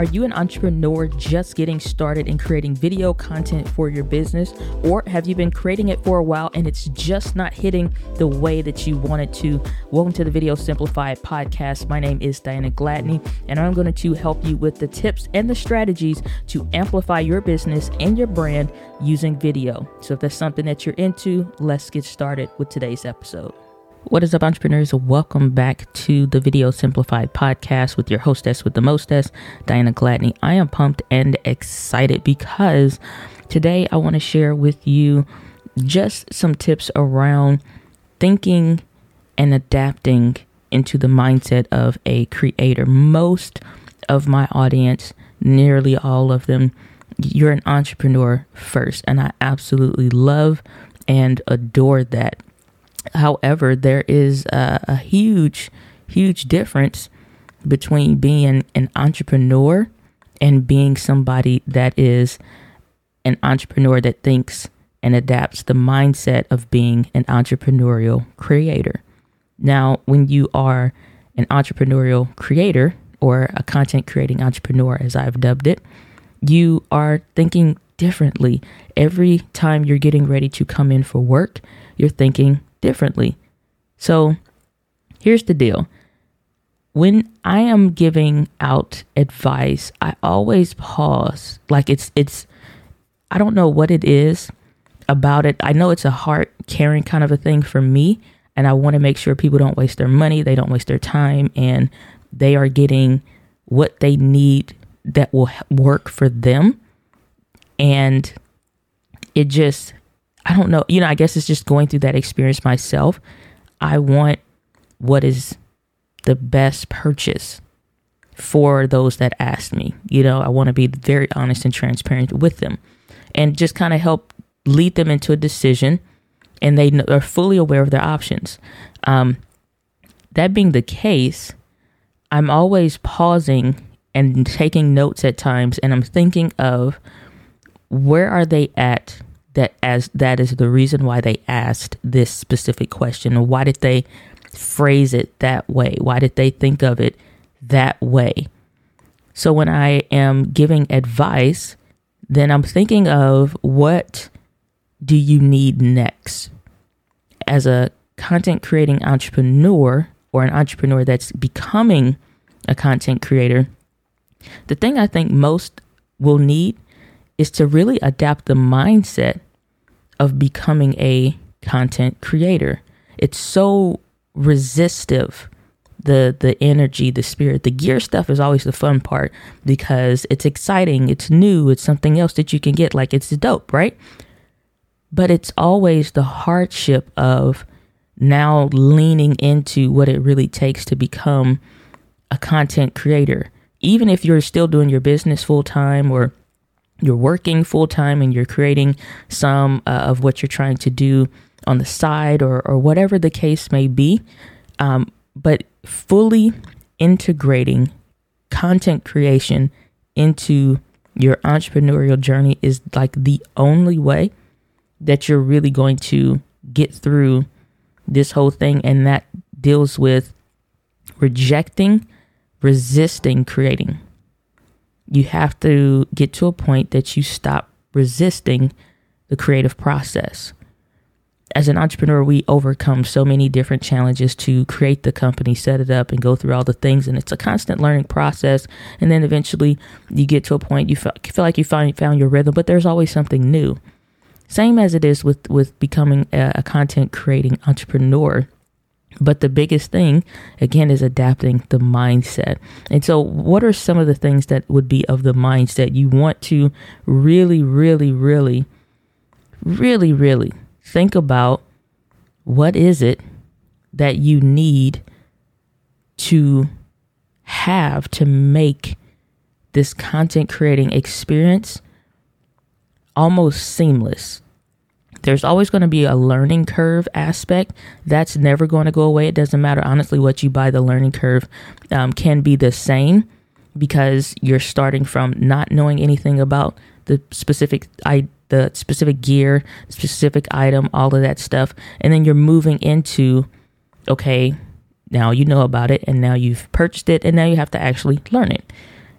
Are you an entrepreneur just getting started in creating video content for your business? Or have you been creating it for a while and it's just not hitting the way that you want it to? Welcome to the Video Simplified podcast. My name is Diana Gladney, and I'm going to help you with the tips and the strategies to amplify your business and your brand using video. So if that's something that you're into, let's get started with today's episode. What is up, entrepreneurs? Welcome back to the Video Simplified podcast with your hostess with the mostess, Diana Gladney. I am pumped and excited because today I want to share with you just some tips around thinking and adapting into the mindset of a creator. Most of my audience, nearly all of them, you're an entrepreneur first, and I absolutely love and adore that However, there is a, a huge, huge difference between being an entrepreneur and being somebody that is an entrepreneur that thinks and adapts the mindset of being an entrepreneurial creator. Now, when you are an entrepreneurial creator or a content creating entrepreneur, as I've dubbed it, you are thinking differently. Every time you're getting ready to come in for work, you're thinking differently. So here's the deal. When I am giving out advice, I always pause. Like it's it's I don't know what it is about it. I know it's a heart caring kind of a thing for me, and I want to make sure people don't waste their money, they don't waste their time, and they are getting what they need that will work for them. And it just I don't know, you know, I guess it's just going through that experience myself. I want what is the best purchase for those that ask me. You know, I want to be very honest and transparent with them and just kind of help lead them into a decision and they are fully aware of their options. Um, that being the case, I'm always pausing and taking notes at times and I'm thinking of where are they at that as that is the reason why they asked this specific question. Or why did they phrase it that way? Why did they think of it that way? So when i am giving advice then i'm thinking of what do you need next? As a content creating entrepreneur or an entrepreneur that's becoming a content creator the thing i think most will need is to really adapt the mindset of becoming a content creator. It's so resistive the the energy, the spirit. The gear stuff is always the fun part because it's exciting, it's new, it's something else that you can get like it's dope, right? But it's always the hardship of now leaning into what it really takes to become a content creator. Even if you're still doing your business full time or you're working full time and you're creating some uh, of what you're trying to do on the side or, or whatever the case may be. Um, but fully integrating content creation into your entrepreneurial journey is like the only way that you're really going to get through this whole thing. And that deals with rejecting, resisting creating you have to get to a point that you stop resisting the creative process. As an entrepreneur, we overcome so many different challenges to create the company, set it up, and go through all the things. And it's a constant learning process. And then eventually you get to a point you feel, like you find, found your rhythm, but there's always something new. Same as it is with, with becoming a, a content creating entrepreneur but the biggest thing, again, is adapting the mindset. And so, what are some of the things that would be of the mindset you want to really, really, really, really, really think about? What is it that you need to have to make this content creating experience almost seamless? There's always going to be a learning curve aspect. That's never going to go away. It doesn't matter honestly what you buy the learning curve um, can be the same because you're starting from not knowing anything about the specific i the specific gear specific item all of that stuff. And then you're moving into okay now you know about it and now you've purchased it and now you have to actually learn it.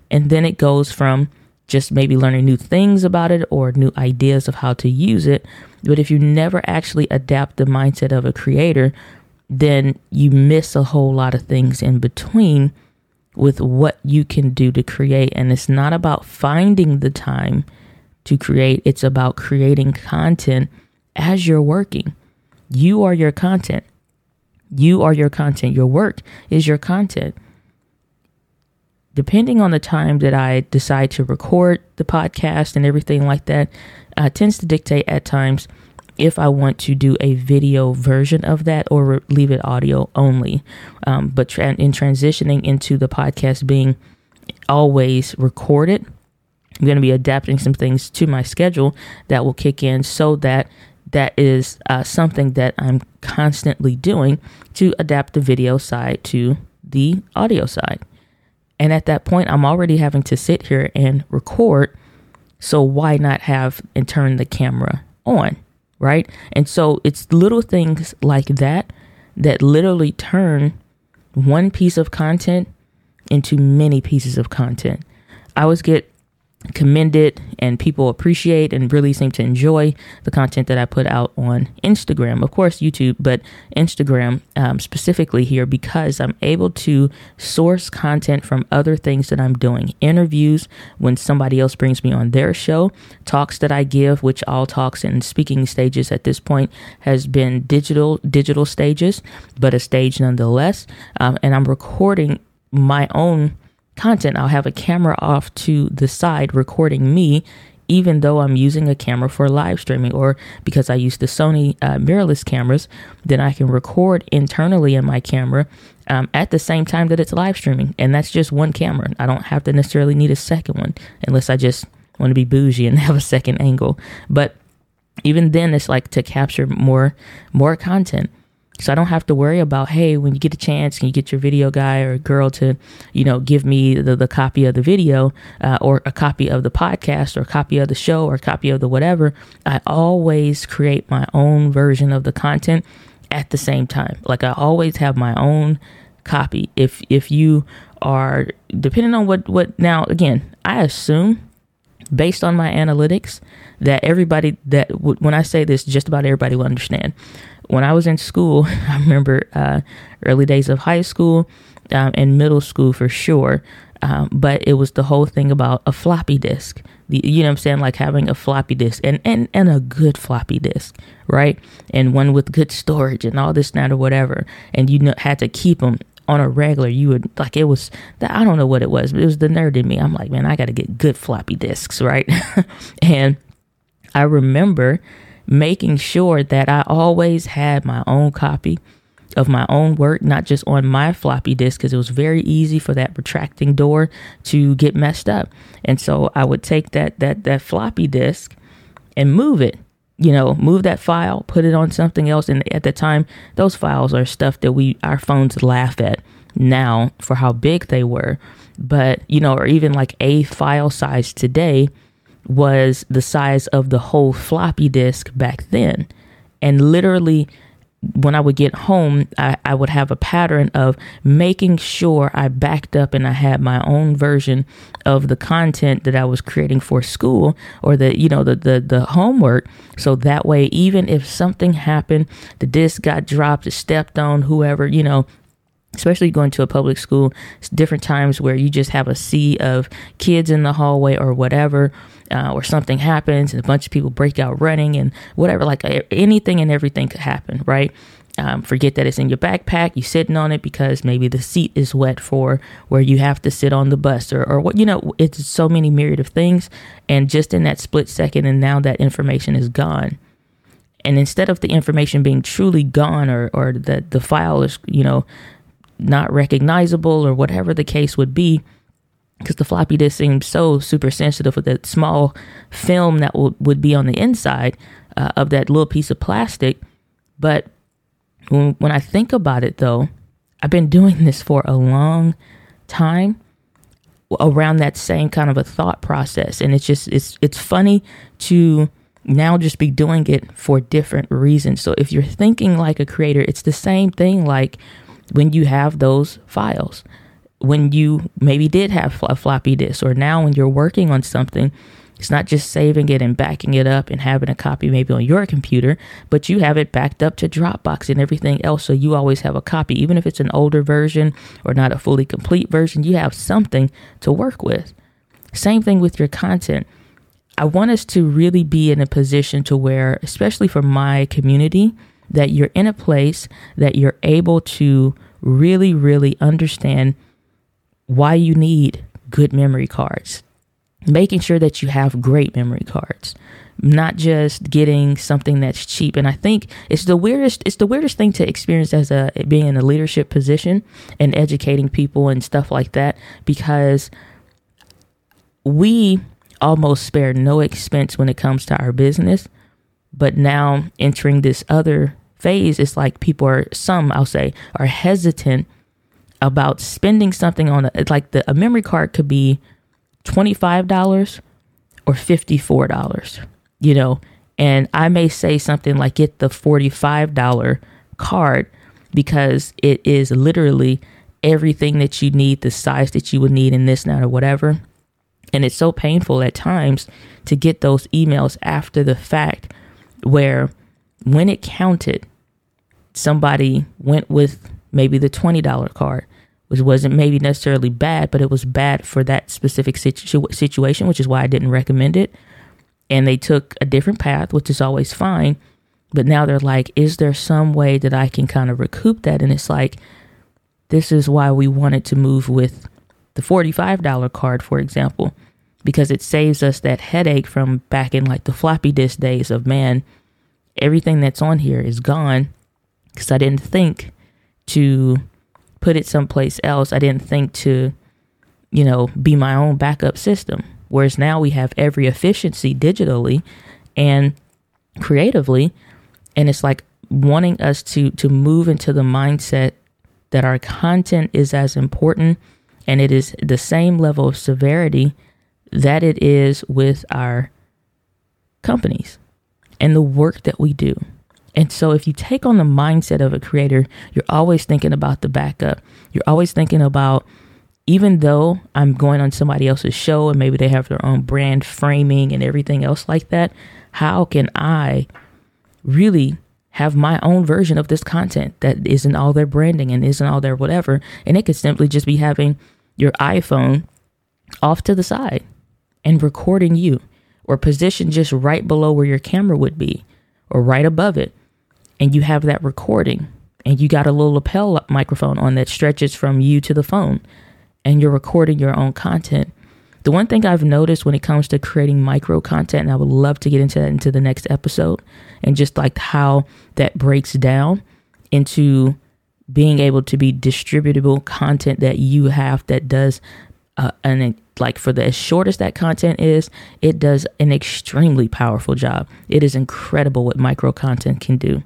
And then it goes from just maybe learning new things about it or new ideas of how to use it. But if you never actually adapt the mindset of a creator, then you miss a whole lot of things in between with what you can do to create. And it's not about finding the time to create, it's about creating content as you're working. You are your content. You are your content. Your work is your content. Depending on the time that I decide to record the podcast and everything like that, uh, tends to dictate at times if I want to do a video version of that or re- leave it audio only. Um, but tra- in transitioning into the podcast being always recorded, I'm going to be adapting some things to my schedule that will kick in so that that is uh, something that I'm constantly doing to adapt the video side to the audio side. And at that point, I'm already having to sit here and record. So why not have and turn the camera on? Right. And so it's little things like that that literally turn one piece of content into many pieces of content. I always get commended and people appreciate and really seem to enjoy the content that I put out on Instagram. Of course, YouTube, but Instagram um, specifically here because I'm able to source content from other things that I'm doing. Interviews when somebody else brings me on their show, talks that I give, which all talks and speaking stages at this point has been digital digital stages, but a stage nonetheless. Um, and I'm recording my own content, I'll have a camera off to the side recording me, even though I'm using a camera for live streaming, or because I use the Sony uh, mirrorless cameras, then I can record internally in my camera um, at the same time that it's live streaming. And that's just one camera. I don't have to necessarily need a second one unless I just want to be bougie and have a second angle. But even then, it's like to capture more more content. So I don't have to worry about, hey, when you get a chance, can you get your video guy or girl to, you know, give me the, the copy of the video uh, or a copy of the podcast or a copy of the show or a copy of the whatever. I always create my own version of the content at the same time. Like I always have my own copy. If if you are depending on what what now again, I assume based on my analytics that everybody that w- when I say this, just about everybody will understand when I was in school, I remember uh, early days of high school um, and middle school for sure. Um, but it was the whole thing about a floppy disk. The, you know what I'm saying? Like having a floppy disk and, and, and a good floppy disk, right? And one with good storage and all this, that, or whatever. And you know, had to keep them on a regular. You would like it was, the, I don't know what it was, but it was the nerd in me. I'm like, man, I got to get good floppy disks, right? and I remember making sure that I always had my own copy of my own work, not just on my floppy disk, because it was very easy for that retracting door to get messed up. And so I would take that that that floppy disk and move it. You know, move that file, put it on something else. And at the time, those files are stuff that we our phones laugh at now for how big they were. But you know, or even like a file size today was the size of the whole floppy disk back then. And literally, when I would get home, I, I would have a pattern of making sure I backed up and I had my own version of the content that I was creating for school or the, you know, the, the, the homework. So that way, even if something happened, the disc got dropped, stepped on, whoever, you know, especially going to a public school, different times where you just have a sea of kids in the hallway or whatever, uh, or something happens and a bunch of people break out running and whatever, like anything and everything could happen, right? Um, forget that it's in your backpack. You're sitting on it because maybe the seat is wet for where you have to sit on the bus or, or what, you know, it's so many myriad of things. And just in that split second, and now that information is gone. And instead of the information being truly gone or, or that the file is, you know, not recognizable or whatever the case would be because the floppy disk seems so super sensitive with that small film that would, would be on the inside uh, of that little piece of plastic. But when, when I think about it, though, I've been doing this for a long time around that same kind of a thought process and it's just it's it's funny to now just be doing it for different reasons so if you're thinking like a creator it's the same thing like when you have those files. When you maybe did have a floppy disk, or now when you're working on something, it's not just saving it and backing it up and having a copy maybe on your computer, but you have it backed up to Dropbox and everything else. So you always have a copy, even if it's an older version or not a fully complete version, you have something to work with. Same thing with your content. I want us to really be in a position to where, especially for my community, that you're in a place that you're able to really, really understand why you need good memory cards. Making sure that you have great memory cards not just getting something that's cheap. And i think it's the weirdest it's the weirdest thing to experience as a being in a leadership position and educating people and stuff like that because we almost spare no expense when it comes to our business. But now entering this other phase it's like people are some i'll say are hesitant about spending something on a, like the a memory card could be $25 or $54, you know, and I may say something like get the $45 card because it is literally everything that you need, the size that you would need in this, now or whatever. And it's so painful at times to get those emails after the fact where when it counted, somebody went with maybe the $20 card which wasn't maybe necessarily bad, but it was bad for that specific situ- situation, which is why I didn't recommend it. And they took a different path, which is always fine. But now they're like, is there some way that I can kind of recoup that? And it's like, this is why we wanted to move with the $45 card, for example, because it saves us that headache from back in like the floppy disk days of man, everything that's on here is gone because I didn't think to put it someplace else. I didn't think to, you know, be my own backup system. Whereas now we have every efficiency digitally and creatively. And it's like wanting us to to move into the mindset that our content is as important and it is the same level of severity that it is with our companies and the work that we do. And so, if you take on the mindset of a creator, you're always thinking about the backup. You're always thinking about, even though I'm going on somebody else's show and maybe they have their own brand framing and everything else like that, how can I really have my own version of this content that isn't all their branding and isn't all their whatever? And it could simply just be having your iPhone off to the side and recording you or positioned just right below where your camera would be or right above it and you have that recording and you got a little lapel microphone on that stretches from you to the phone and you're recording your own content. The one thing I've noticed when it comes to creating micro content, and I would love to get into that into the next episode, and just like how that breaks down into being able to be distributable content that you have that does uh, an like for the as short as that content is, it does an extremely powerful job. It is incredible what micro content can do.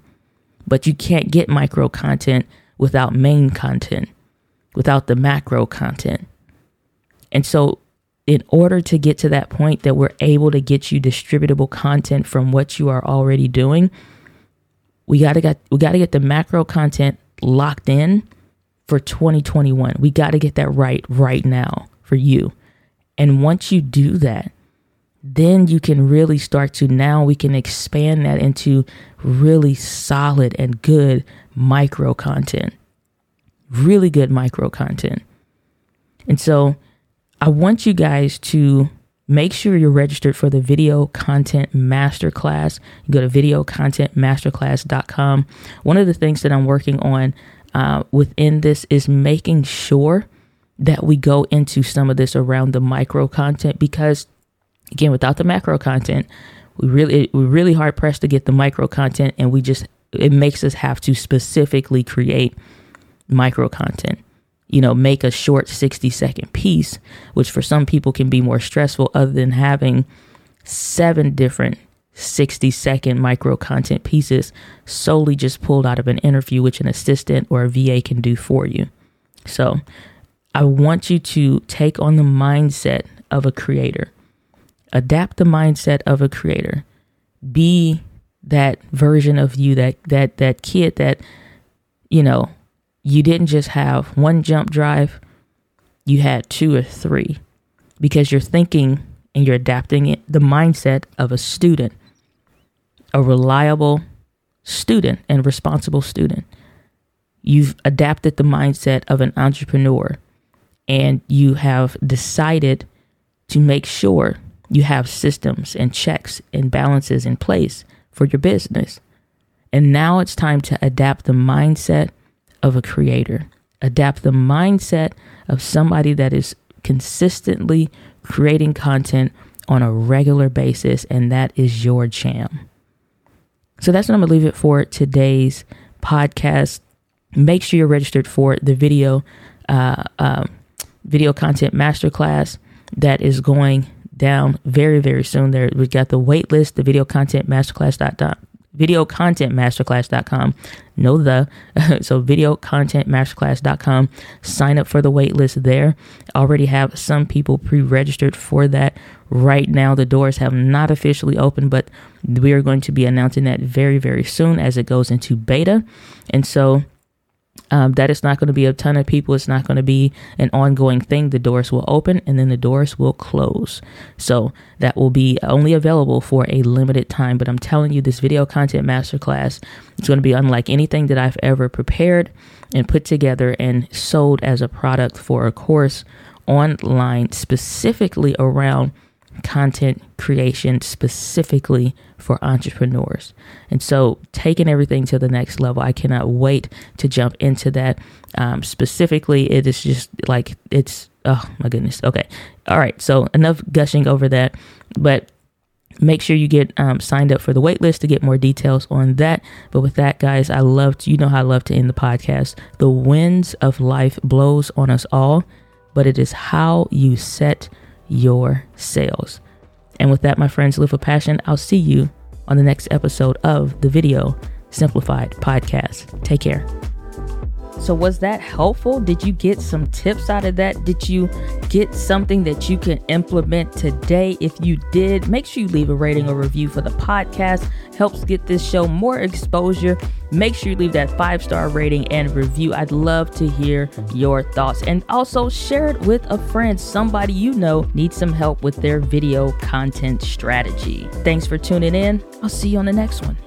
But you can't get micro content without main content, without the macro content. And so, in order to get to that point that we're able to get you distributable content from what you are already doing, we got to get we got to get the macro content locked in for 2021. We got to get that right right now for you. And once you do that, then you can really start to now we can expand that into really solid and good micro content. Really good micro content. And so I want you guys to make sure you're registered for the video content masterclass. You go to videocontentmasterclass.com. One of the things that I'm working on uh, within this is making sure that we go into some of this around the micro content because Again, without the macro content, we really we're really hard pressed to get the micro content, and we just it makes us have to specifically create micro content. You know, make a short 60 second piece, which for some people can be more stressful, other than having seven different 60 second micro content pieces solely just pulled out of an interview, which an assistant or a VA can do for you. So, I want you to take on the mindset of a creator adapt the mindset of a creator. Be that version of you that that that kid that you know you didn't just have one jump drive you had two or three because you're thinking and you're adapting it, the mindset of a student, a reliable student and responsible student. You've adapted the mindset of an entrepreneur and you have decided to make sure you have systems and checks and balances in place for your business. And now it's time to adapt the mindset of a creator, adapt the mindset of somebody that is consistently creating content on a regular basis, and that is your jam. So that's what I'm gonna leave it for today's podcast. Make sure you're registered for the video uh, uh, video content masterclass that is going down very very soon. There we've got the wait list, the video content masterclass dot videocontentmasterclass.com. no the so videocontentmasterclass.com. Sign up for the waitlist there. Already have some people pre-registered for that. Right now, the doors have not officially opened, but we are going to be announcing that very, very soon as it goes into beta. And so um, that is not going to be a ton of people. It's not going to be an ongoing thing. The doors will open and then the doors will close. So that will be only available for a limited time. But I'm telling you, this video content masterclass is going to be unlike anything that I've ever prepared and put together and sold as a product for a course online specifically around content creation specifically for entrepreneurs. And so, taking everything to the next level, I cannot wait to jump into that. Um, specifically, it is just like it's, oh my goodness. Okay. All right. So, enough gushing over that. But make sure you get um, signed up for the waitlist to get more details on that. But with that, guys, I love to, you know how I love to end the podcast. The winds of life blows on us all, but it is how you set your sails. And with that, my friends, live with passion. I'll see you on the next episode of the Video Simplified podcast. Take care. So, was that helpful? Did you get some tips out of that? Did you get something that you can implement today? If you did, make sure you leave a rating or review for the podcast. Helps get this show more exposure. Make sure you leave that five star rating and review. I'd love to hear your thoughts and also share it with a friend. Somebody you know needs some help with their video content strategy. Thanks for tuning in. I'll see you on the next one.